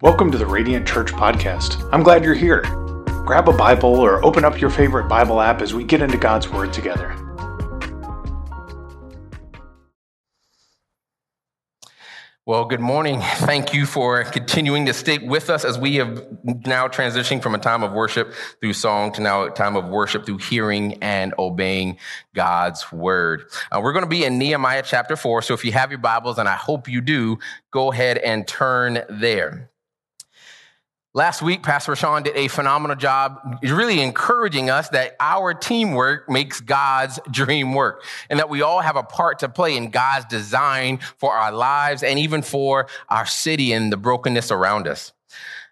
Welcome to the Radiant Church Podcast. I'm glad you're here. Grab a Bible or open up your favorite Bible app as we get into God's Word together. Well, good morning. Thank you for continuing to stick with us as we have now transitioning from a time of worship through song to now a time of worship through hearing and obeying God's word. Uh, we're going to be in Nehemiah chapter 4. So if you have your Bibles, and I hope you do, go ahead and turn there. Last week, Pastor Sean did a phenomenal job really encouraging us that our teamwork makes God's dream work and that we all have a part to play in God's design for our lives and even for our city and the brokenness around us.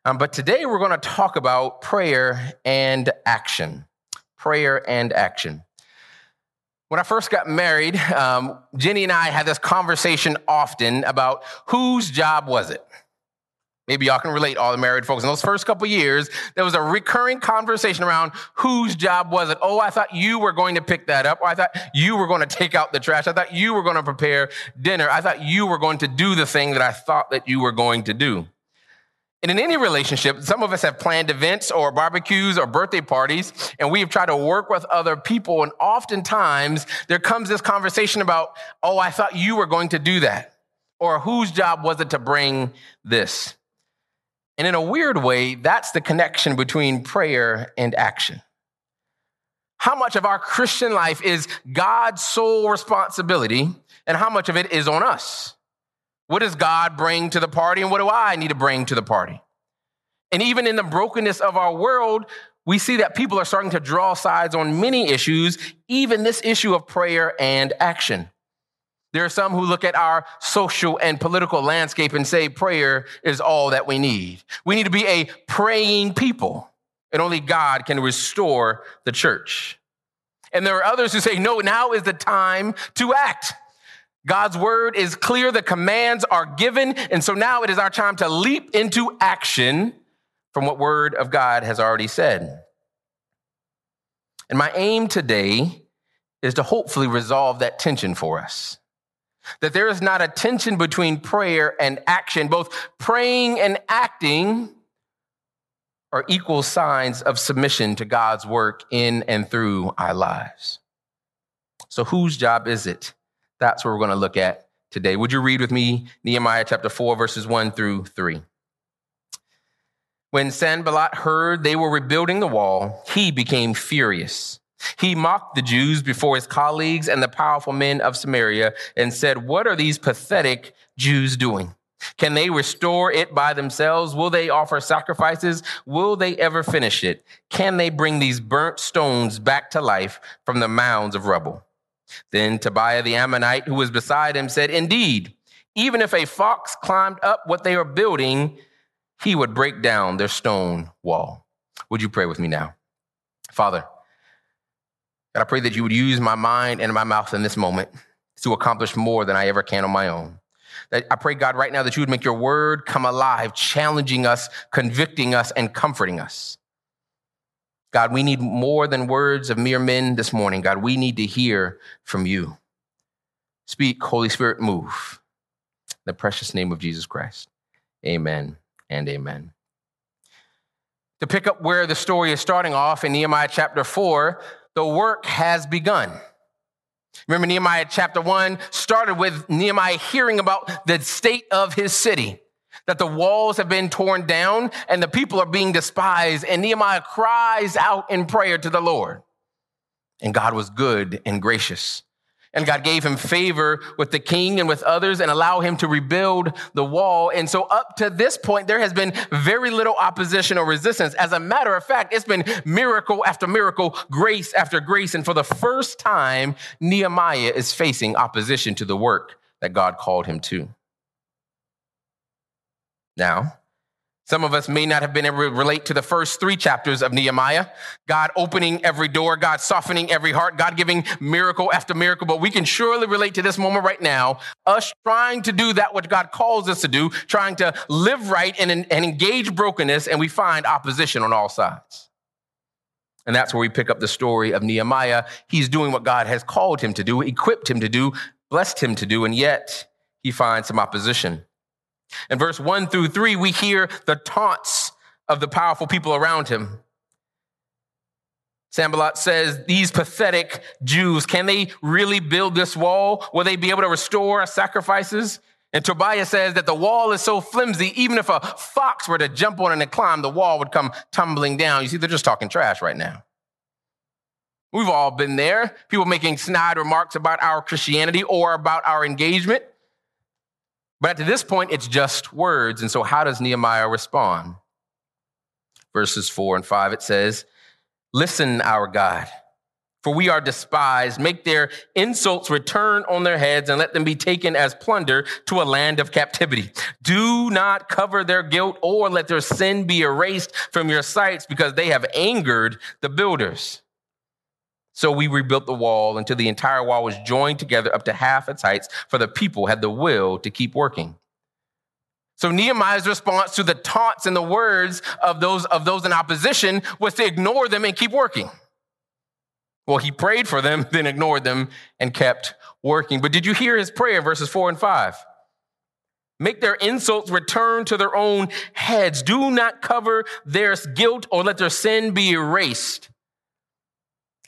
Um, but today we're going to talk about prayer and action. Prayer and action. When I first got married, um, Jenny and I had this conversation often about whose job was it? Maybe y'all can relate, all the married folks. In those first couple years, there was a recurring conversation around whose job was it? Oh, I thought you were going to pick that up. Or I thought you were going to take out the trash. I thought you were going to prepare dinner. I thought you were going to do the thing that I thought that you were going to do. And in any relationship, some of us have planned events or barbecues or birthday parties, and we've tried to work with other people. And oftentimes there comes this conversation about, oh, I thought you were going to do that. Or whose job was it to bring this? And in a weird way, that's the connection between prayer and action. How much of our Christian life is God's sole responsibility, and how much of it is on us? What does God bring to the party, and what do I need to bring to the party? And even in the brokenness of our world, we see that people are starting to draw sides on many issues, even this issue of prayer and action. There are some who look at our social and political landscape and say prayer is all that we need. We need to be a praying people, and only God can restore the church. And there are others who say, no, now is the time to act. God's word is clear, the commands are given, and so now it is our time to leap into action from what word of God has already said. And my aim today is to hopefully resolve that tension for us. That there is not a tension between prayer and action. Both praying and acting are equal signs of submission to God's work in and through our lives. So, whose job is it? That's what we're going to look at today. Would you read with me Nehemiah chapter 4, verses 1 through 3? When Sanballat heard they were rebuilding the wall, he became furious he mocked the Jews before his colleagues and the powerful men of Samaria and said, What are these pathetic Jews doing? Can they restore it by themselves? Will they offer sacrifices? Will they ever finish it? Can they bring these burnt stones back to life from the mounds of rubble? Then Tobiah the Ammonite, who was beside him, said, Indeed, even if a fox climbed up what they are building, he would break down their stone wall. Would you pray with me now? Father, God, I pray that you would use my mind and my mouth in this moment to accomplish more than I ever can on my own. That I pray, God, right now that you would make your word come alive, challenging us, convicting us, and comforting us. God, we need more than words of mere men this morning. God, we need to hear from you. Speak, Holy Spirit, move. In the precious name of Jesus Christ. Amen and amen. To pick up where the story is starting off in Nehemiah chapter 4, the work has begun. Remember, Nehemiah chapter 1 started with Nehemiah hearing about the state of his city, that the walls have been torn down and the people are being despised. And Nehemiah cries out in prayer to the Lord. And God was good and gracious. And God gave him favor with the king and with others and allow him to rebuild the wall. And so up to this point, there has been very little opposition or resistance. As a matter of fact, it's been miracle after miracle, grace after grace. And for the first time, Nehemiah is facing opposition to the work that God called him to. Now, some of us may not have been able to relate to the first three chapters of Nehemiah God opening every door, God softening every heart, God giving miracle after miracle. But we can surely relate to this moment right now us trying to do that what God calls us to do, trying to live right and, and engage brokenness, and we find opposition on all sides. And that's where we pick up the story of Nehemiah. He's doing what God has called him to do, equipped him to do, blessed him to do, and yet he finds some opposition. In verse one through three, we hear the taunts of the powerful people around him. Sanballat says, These pathetic Jews, can they really build this wall? Will they be able to restore our sacrifices? And Tobiah says that the wall is so flimsy, even if a fox were to jump on it and climb, the wall would come tumbling down. You see, they're just talking trash right now. We've all been there. People making snide remarks about our Christianity or about our engagement. But at this point, it's just words. And so, how does Nehemiah respond? Verses four and five, it says, Listen, our God, for we are despised. Make their insults return on their heads and let them be taken as plunder to a land of captivity. Do not cover their guilt or let their sin be erased from your sights because they have angered the builders. So we rebuilt the wall until the entire wall was joined together up to half its heights, for the people had the will to keep working. So Nehemiah's response to the taunts and the words of those, of those in opposition was to ignore them and keep working. Well, he prayed for them, then ignored them and kept working. But did you hear his prayer, verses four and five? Make their insults return to their own heads. Do not cover their guilt or let their sin be erased.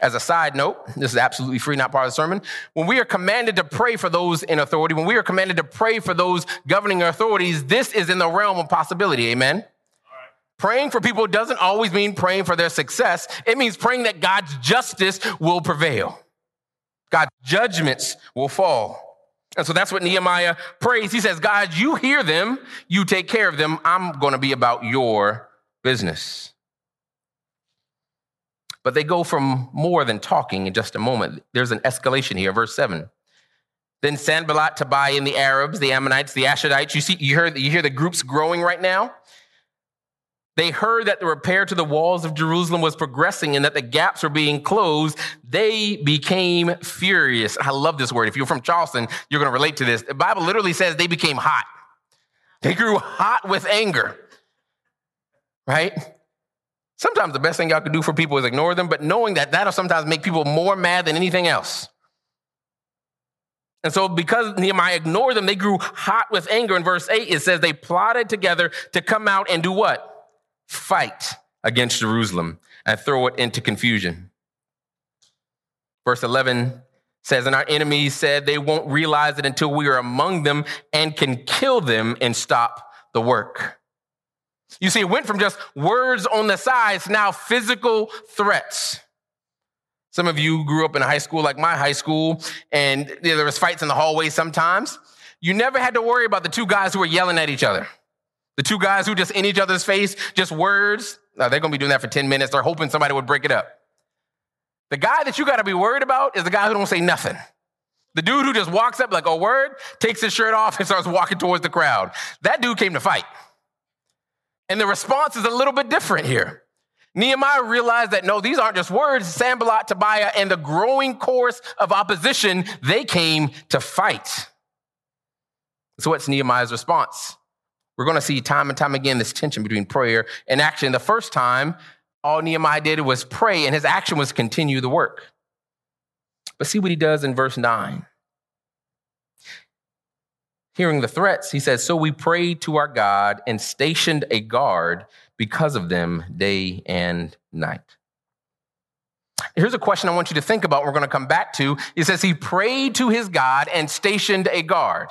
As a side note, this is absolutely free, not part of the sermon. When we are commanded to pray for those in authority, when we are commanded to pray for those governing authorities, this is in the realm of possibility. Amen. Praying for people doesn't always mean praying for their success. It means praying that God's justice will prevail. God's judgments will fall. And so that's what Nehemiah prays. He says, God, you hear them, you take care of them. I'm going to be about your business. But they go from more than talking in just a moment. There's an escalation here, verse 7. Then Sanballat, Tobiah, and the Arabs, the Ammonites, the Ashdodites, you see, you hear, you hear the groups growing right now? They heard that the repair to the walls of Jerusalem was progressing and that the gaps were being closed. They became furious. I love this word. If you're from Charleston, you're going to relate to this. The Bible literally says they became hot. They grew hot with anger, right? Sometimes the best thing y'all can do for people is ignore them, but knowing that that'll sometimes make people more mad than anything else. And so, because Nehemiah ignored them, they grew hot with anger. In verse 8, it says they plotted together to come out and do what? Fight against Jerusalem and throw it into confusion. Verse 11 says, And our enemies said they won't realize it until we are among them and can kill them and stop the work. You see, it went from just words on the sides, now physical threats. Some of you grew up in a high school like my high school, and there was fights in the hallway sometimes. You never had to worry about the two guys who were yelling at each other. The two guys who just in each other's face, just words. Now, they're gonna be doing that for 10 minutes. They're hoping somebody would break it up. The guy that you gotta be worried about is the guy who don't say nothing. The dude who just walks up like a word, takes his shirt off and starts walking towards the crowd. That dude came to fight. And the response is a little bit different here. Nehemiah realized that no, these aren't just words. Sanballat, Tobiah, and the growing chorus of opposition, they came to fight. So what's Nehemiah's response? We're going to see time and time again this tension between prayer and action. The first time, all Nehemiah did was pray, and his action was continue the work. But see what he does in verse 9. Hearing the threats, he says, So we prayed to our God and stationed a guard because of them day and night. Here's a question I want you to think about. We're going to come back to. He says he prayed to his God and stationed a guard.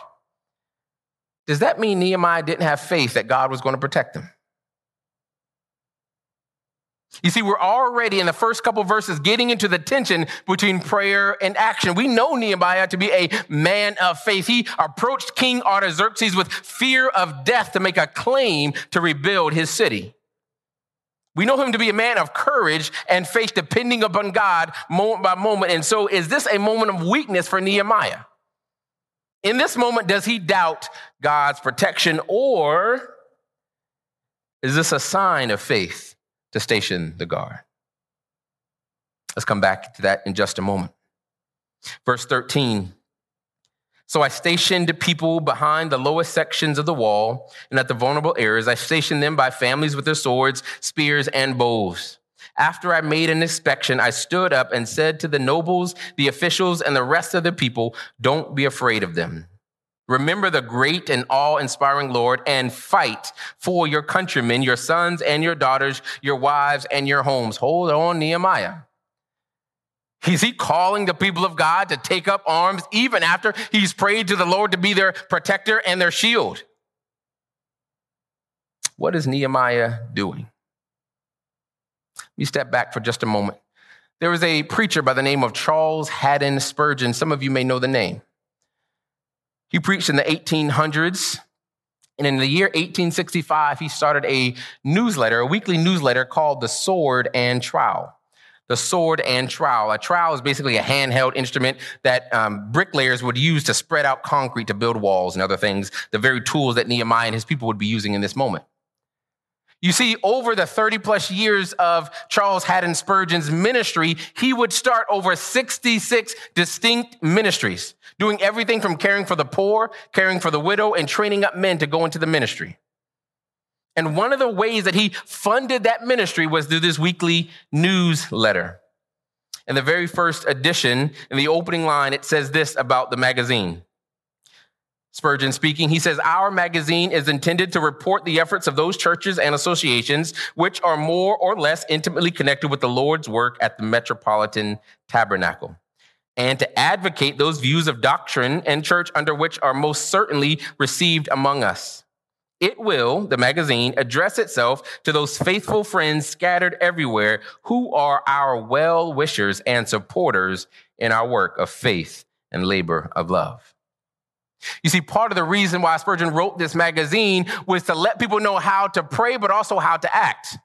Does that mean Nehemiah didn't have faith that God was going to protect him? You see, we're already in the first couple verses getting into the tension between prayer and action. We know Nehemiah to be a man of faith. He approached King Artaxerxes with fear of death to make a claim to rebuild his city. We know him to be a man of courage and faith, depending upon God moment by moment. And so, is this a moment of weakness for Nehemiah? In this moment, does he doubt God's protection, or is this a sign of faith? To station the guard. Let's come back to that in just a moment. Verse 13. So I stationed people behind the lowest sections of the wall and at the vulnerable areas. I stationed them by families with their swords, spears, and bows. After I made an inspection, I stood up and said to the nobles, the officials, and the rest of the people, Don't be afraid of them. Remember the great and awe inspiring Lord and fight for your countrymen, your sons and your daughters, your wives and your homes. Hold on, Nehemiah. Is he calling the people of God to take up arms even after he's prayed to the Lord to be their protector and their shield? What is Nehemiah doing? Let me step back for just a moment. There was a preacher by the name of Charles Haddon Spurgeon. Some of you may know the name. He preached in the 1800s. And in the year 1865, he started a newsletter, a weekly newsletter called The Sword and Trowel. The sword and trowel. A trowel is basically a handheld instrument that um, bricklayers would use to spread out concrete to build walls and other things, the very tools that Nehemiah and his people would be using in this moment. You see, over the 30 plus years of Charles Haddon Spurgeon's ministry, he would start over 66 distinct ministries, doing everything from caring for the poor, caring for the widow, and training up men to go into the ministry. And one of the ways that he funded that ministry was through this weekly newsletter. In the very first edition, in the opening line, it says this about the magazine. Spurgeon speaking, he says, Our magazine is intended to report the efforts of those churches and associations which are more or less intimately connected with the Lord's work at the Metropolitan Tabernacle, and to advocate those views of doctrine and church under which are most certainly received among us. It will, the magazine, address itself to those faithful friends scattered everywhere who are our well wishers and supporters in our work of faith and labor of love. You see, part of the reason why Spurgeon wrote this magazine was to let people know how to pray, but also how to act.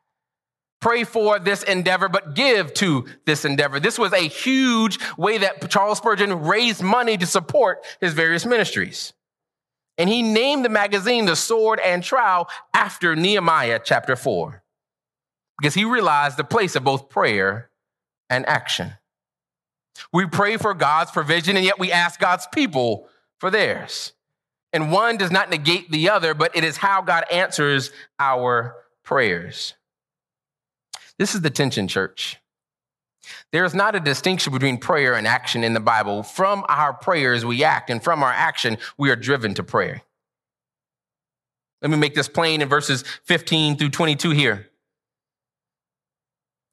Pray for this endeavor, but give to this endeavor. This was a huge way that Charles Spurgeon raised money to support his various ministries. And he named the magazine The Sword and Trowel after Nehemiah chapter 4, because he realized the place of both prayer and action. We pray for God's provision, and yet we ask God's people for theirs. And one does not negate the other, but it is how God answers our prayers. This is the tension, church. There is not a distinction between prayer and action in the Bible. From our prayers, we act, and from our action, we are driven to prayer. Let me make this plain in verses 15 through 22 here.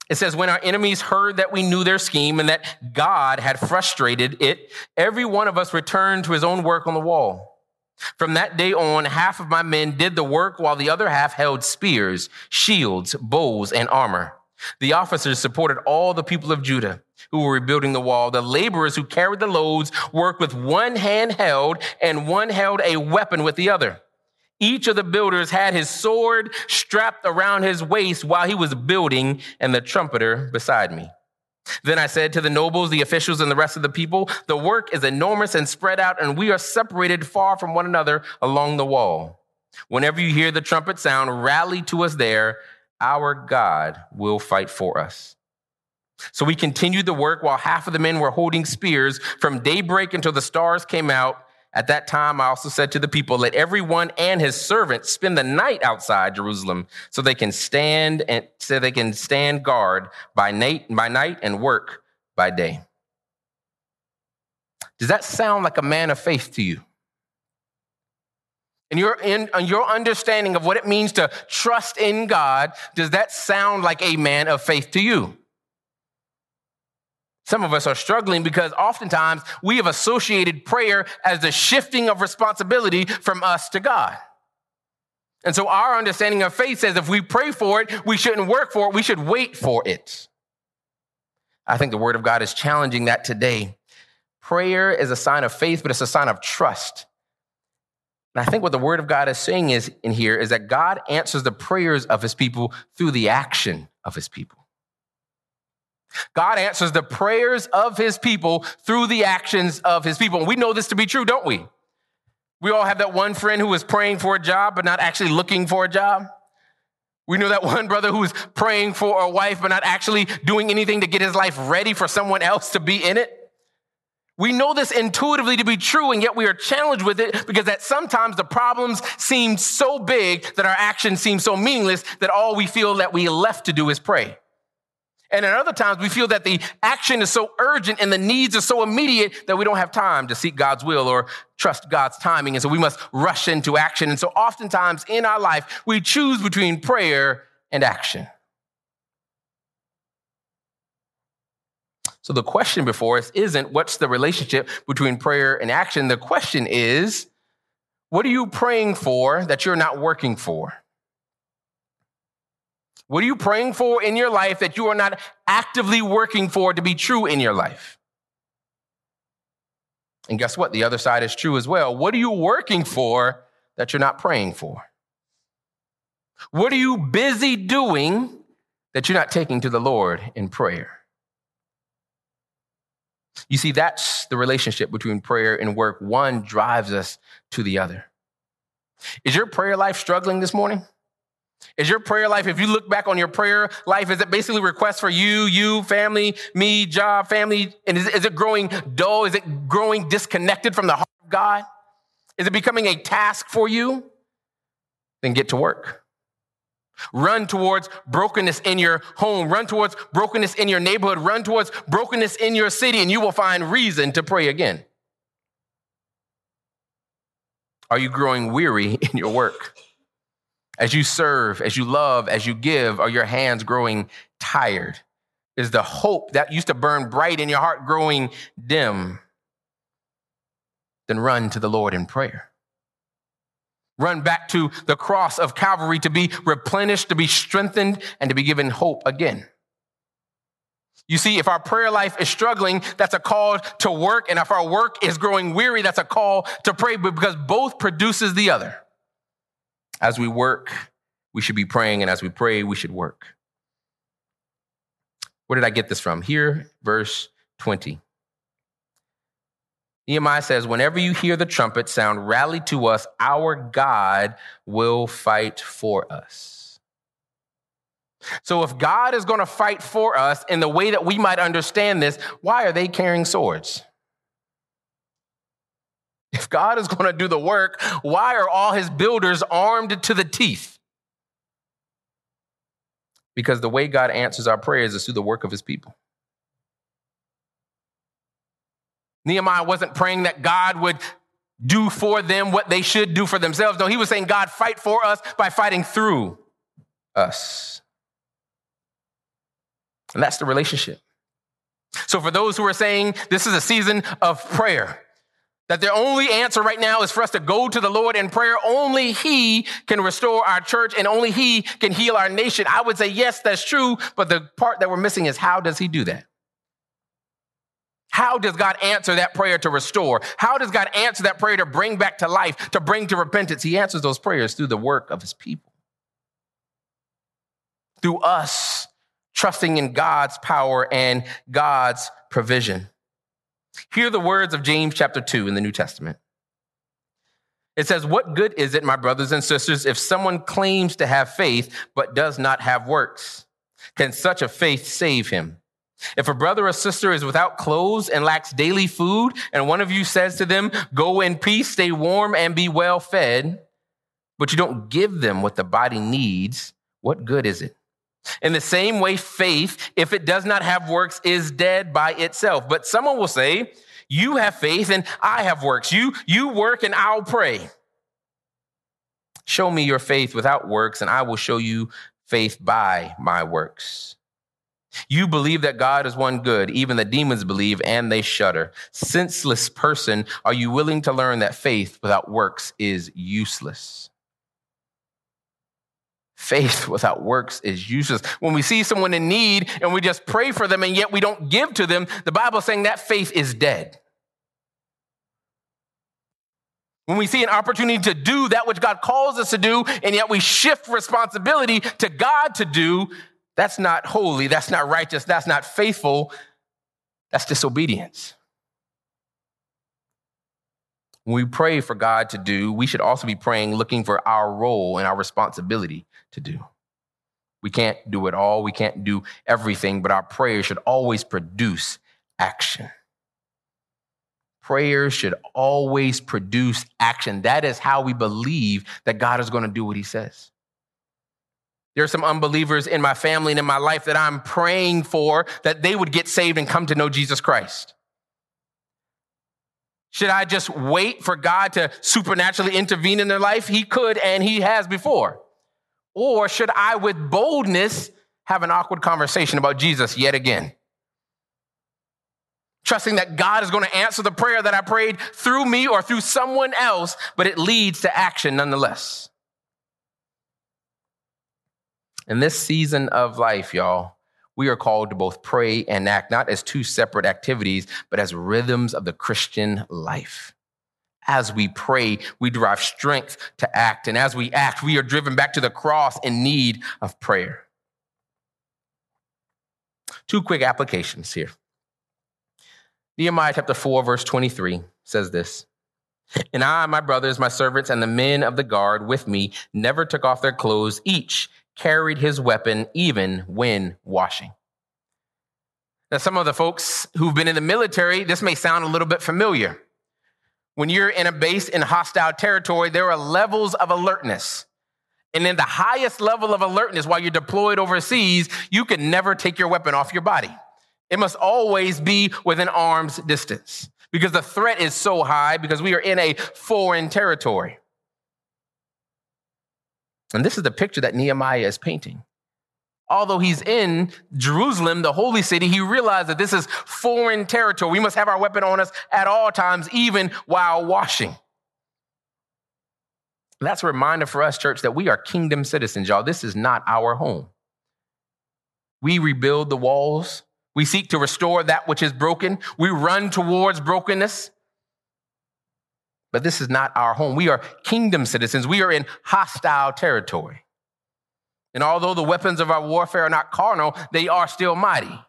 It says, When our enemies heard that we knew their scheme and that God had frustrated it, every one of us returned to his own work on the wall. From that day on, half of my men did the work while the other half held spears, shields, bows, and armor. The officers supported all the people of Judah who were rebuilding the wall. The laborers who carried the loads worked with one hand held and one held a weapon with the other. Each of the builders had his sword strapped around his waist while he was building, and the trumpeter beside me. Then I said to the nobles, the officials, and the rest of the people, The work is enormous and spread out, and we are separated far from one another along the wall. Whenever you hear the trumpet sound, rally to us there. Our God will fight for us. So we continued the work while half of the men were holding spears from daybreak until the stars came out at that time, I also said to the people, let everyone and his servant spend the night outside Jerusalem so they can stand and so they can stand guard by night, by night and work by day. Does that sound like a man of faith to you? And your, in, your understanding of what it means to trust in God, does that sound like a man of faith to you? Some of us are struggling because oftentimes we have associated prayer as the shifting of responsibility from us to God. And so our understanding of faith says if we pray for it, we shouldn't work for it, we should wait for it. I think the word of God is challenging that today. Prayer is a sign of faith, but it's a sign of trust. And I think what the word of God is saying is in here is that God answers the prayers of his people through the action of his people. God answers the prayers of his people through the actions of his people. And we know this to be true, don't we? We all have that one friend who was praying for a job, but not actually looking for a job. We know that one brother who's praying for a wife, but not actually doing anything to get his life ready for someone else to be in it. We know this intuitively to be true, and yet we are challenged with it because that sometimes the problems seem so big that our actions seem so meaningless that all we feel that we left to do is pray. And at other times, we feel that the action is so urgent and the needs are so immediate that we don't have time to seek God's will or trust God's timing. And so we must rush into action. And so oftentimes in our life, we choose between prayer and action. So the question before us isn't what's the relationship between prayer and action? The question is, what are you praying for that you're not working for? What are you praying for in your life that you are not actively working for to be true in your life? And guess what? The other side is true as well. What are you working for that you're not praying for? What are you busy doing that you're not taking to the Lord in prayer? You see, that's the relationship between prayer and work. One drives us to the other. Is your prayer life struggling this morning? Is your prayer life, if you look back on your prayer life, is it basically requests for you, you, family, me, job, family? And is, is it growing dull? Is it growing disconnected from the heart of God? Is it becoming a task for you? Then get to work. Run towards brokenness in your home. Run towards brokenness in your neighborhood. Run towards brokenness in your city, and you will find reason to pray again. Are you growing weary in your work? As you serve, as you love, as you give, are your hands growing tired? Is the hope that used to burn bright in your heart growing dim? Then run to the Lord in prayer. Run back to the cross of Calvary to be replenished, to be strengthened, and to be given hope again. You see, if our prayer life is struggling, that's a call to work. And if our work is growing weary, that's a call to pray, because both produces the other. As we work, we should be praying, and as we pray, we should work. Where did I get this from? Here, verse 20. Nehemiah says, Whenever you hear the trumpet sound, rally to us. Our God will fight for us. So, if God is going to fight for us in the way that we might understand this, why are they carrying swords? If God is going to do the work, why are all his builders armed to the teeth? Because the way God answers our prayers is through the work of his people. Nehemiah wasn't praying that God would do for them what they should do for themselves. No, he was saying, God, fight for us by fighting through us. And that's the relationship. So, for those who are saying this is a season of prayer, that their only answer right now is for us to go to the Lord in prayer. Only He can restore our church and only He can heal our nation. I would say, yes, that's true. But the part that we're missing is how does He do that? How does God answer that prayer to restore? How does God answer that prayer to bring back to life, to bring to repentance? He answers those prayers through the work of His people, through us trusting in God's power and God's provision. Hear the words of James chapter 2 in the New Testament. It says, What good is it, my brothers and sisters, if someone claims to have faith but does not have works? Can such a faith save him? If a brother or sister is without clothes and lacks daily food, and one of you says to them, Go in peace, stay warm, and be well fed, but you don't give them what the body needs, what good is it? In the same way, faith, if it does not have works, is dead by itself. But someone will say, You have faith and I have works. You, you work and I'll pray. Show me your faith without works, and I will show you faith by my works. You believe that God is one good. Even the demons believe and they shudder. Senseless person, are you willing to learn that faith without works is useless? Faith without works is useless. When we see someone in need and we just pray for them and yet we don't give to them, the Bible is saying that faith is dead. When we see an opportunity to do that which God calls us to do, and yet we shift responsibility to God to do, that's not holy, that's not righteous, that's not faithful, that's disobedience. When we pray for God to do, we should also be praying looking for our role and our responsibility to do. We can't do it all, we can't do everything, but our prayers should always produce action. Prayers should always produce action. That is how we believe that God is going to do what he says. There are some unbelievers in my family and in my life that I'm praying for that they would get saved and come to know Jesus Christ. Should I just wait for God to supernaturally intervene in their life? He could and he has before. Or should I, with boldness, have an awkward conversation about Jesus yet again? Trusting that God is going to answer the prayer that I prayed through me or through someone else, but it leads to action nonetheless. In this season of life, y'all, we are called to both pray and act, not as two separate activities, but as rhythms of the Christian life. As we pray, we derive strength to act. And as we act, we are driven back to the cross in need of prayer. Two quick applications here. Nehemiah chapter 4, verse 23 says this And I, my brothers, my servants, and the men of the guard with me never took off their clothes. Each carried his weapon even when washing. Now, some of the folks who've been in the military, this may sound a little bit familiar. When you're in a base in hostile territory, there are levels of alertness. And in the highest level of alertness while you're deployed overseas, you can never take your weapon off your body. It must always be within arm's distance because the threat is so high because we are in a foreign territory. And this is the picture that Nehemiah is painting. Although he's in Jerusalem, the holy city, he realized that this is foreign territory. We must have our weapon on us at all times, even while washing. That's a reminder for us, church, that we are kingdom citizens, y'all. This is not our home. We rebuild the walls. We seek to restore that which is broken. We run towards brokenness. But this is not our home. We are kingdom citizens. We are in hostile territory. And although the weapons of our warfare are not carnal, they are still mighty.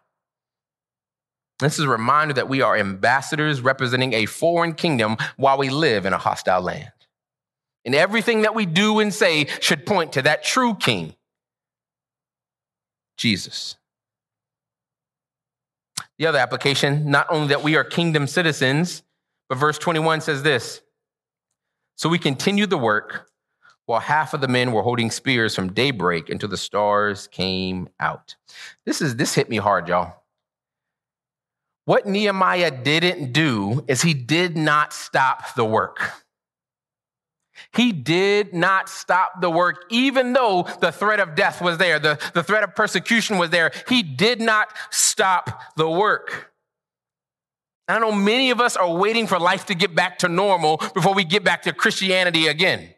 This is a reminder that we are ambassadors representing a foreign kingdom while we live in a hostile land. And everything that we do and say should point to that true king, Jesus. The other application, not only that we are kingdom citizens, but verse 21 says this so we continue the work while half of the men were holding spears from daybreak until the stars came out. This is this hit me hard, y'all. What Nehemiah didn't do is he did not stop the work. He did not stop the work, even though the threat of death was there, the, the threat of persecution was there. He did not stop the work. I know many of us are waiting for life to get back to normal before we get back to Christianity again.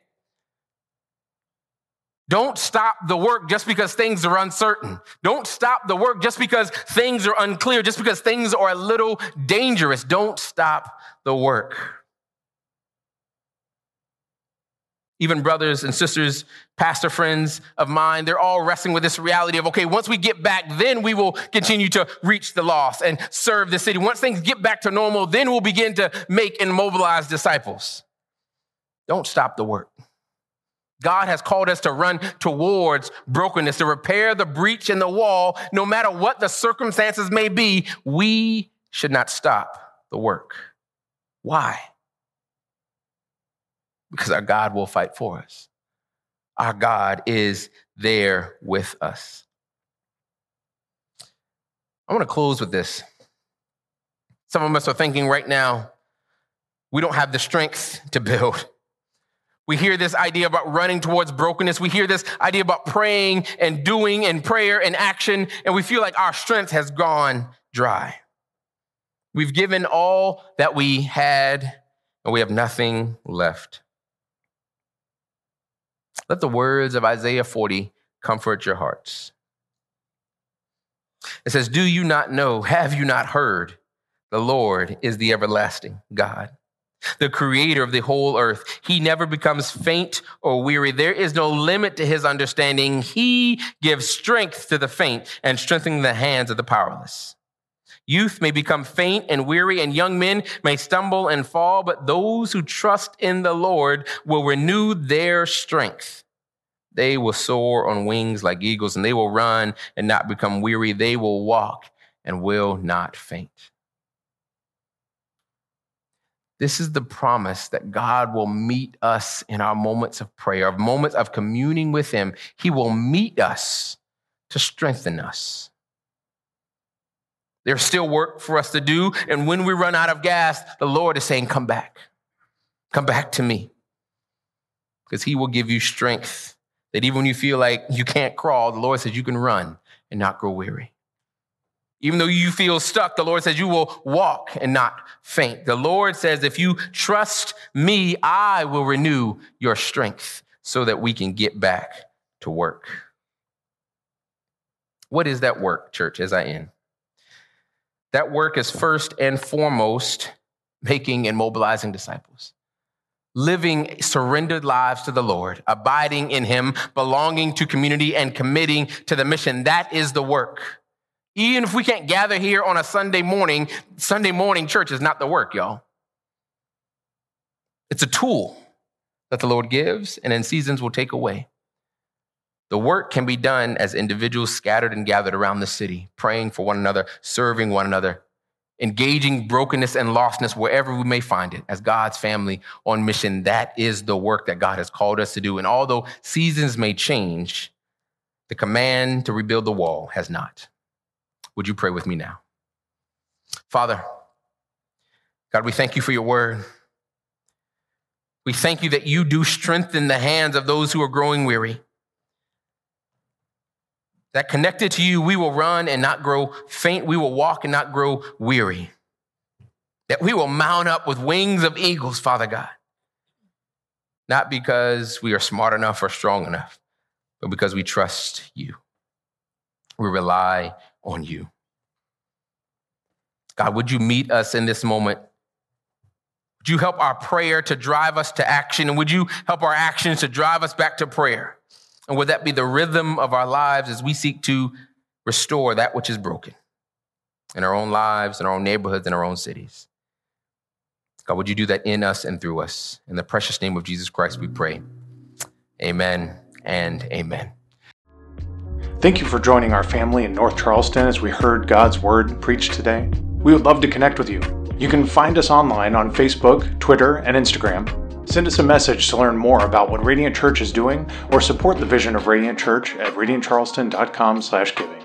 Don't stop the work just because things are uncertain. Don't stop the work just because things are unclear, just because things are a little dangerous. Don't stop the work. even brothers and sisters, pastor friends of mine, they're all wrestling with this reality of, okay, once we get back, then we will continue to reach the lost and serve the city. Once things get back to normal, then we'll begin to make and mobilize disciples. Don't stop the work. God has called us to run towards brokenness, to repair the breach in the wall. No matter what the circumstances may be, we should not stop the work. Why? because our God will fight for us. Our God is there with us. I want to close with this. Some of us are thinking right now, we don't have the strength to build. We hear this idea about running towards brokenness. We hear this idea about praying and doing and prayer and action, and we feel like our strength has gone dry. We've given all that we had, and we have nothing left. Let the words of Isaiah 40 comfort your hearts. It says, Do you not know? Have you not heard? The Lord is the everlasting God, the creator of the whole earth. He never becomes faint or weary. There is no limit to his understanding. He gives strength to the faint and strengthening the hands of the powerless. Youth may become faint and weary, and young men may stumble and fall, but those who trust in the Lord will renew their strength. They will soar on wings like eagles, and they will run and not become weary. They will walk and will not faint. This is the promise that God will meet us in our moments of prayer, of moments of communing with Him. He will meet us to strengthen us. There's still work for us to do. And when we run out of gas, the Lord is saying, Come back. Come back to me. Because He will give you strength that even when you feel like you can't crawl, the Lord says you can run and not grow weary. Even though you feel stuck, the Lord says you will walk and not faint. The Lord says, if you trust me, I will renew your strength so that we can get back to work. What is that work, church, as I end? That work is first and foremost making and mobilizing disciples living surrendered lives to the Lord, abiding in Him, belonging to community, and committing to the mission. That is the work. Even if we can't gather here on a Sunday morning, Sunday morning church is not the work, y'all. It's a tool that the Lord gives and in seasons will take away. The work can be done as individuals scattered and gathered around the city, praying for one another, serving one another, engaging brokenness and lostness wherever we may find it as God's family on mission. That is the work that God has called us to do. And although seasons may change, the command to rebuild the wall has not. Would you pray with me now? Father, God, we thank you for your word. We thank you that you do strengthen the hands of those who are growing weary. That connected to you, we will run and not grow faint. We will walk and not grow weary. That we will mount up with wings of eagles, Father God. Not because we are smart enough or strong enough, but because we trust you. We rely on you. God, would you meet us in this moment? Would you help our prayer to drive us to action? And would you help our actions to drive us back to prayer? And would that be the rhythm of our lives as we seek to restore that which is broken in our own lives, in our own neighborhoods, in our own cities? God, would you do that in us and through us? In the precious name of Jesus Christ, we pray. Amen and amen. Thank you for joining our family in North Charleston as we heard God's Word preached today. We would love to connect with you. You can find us online on Facebook, Twitter, and Instagram. Send us a message to learn more about what Radiant Church is doing or support the vision of Radiant Church at radiantcharleston.com/giving.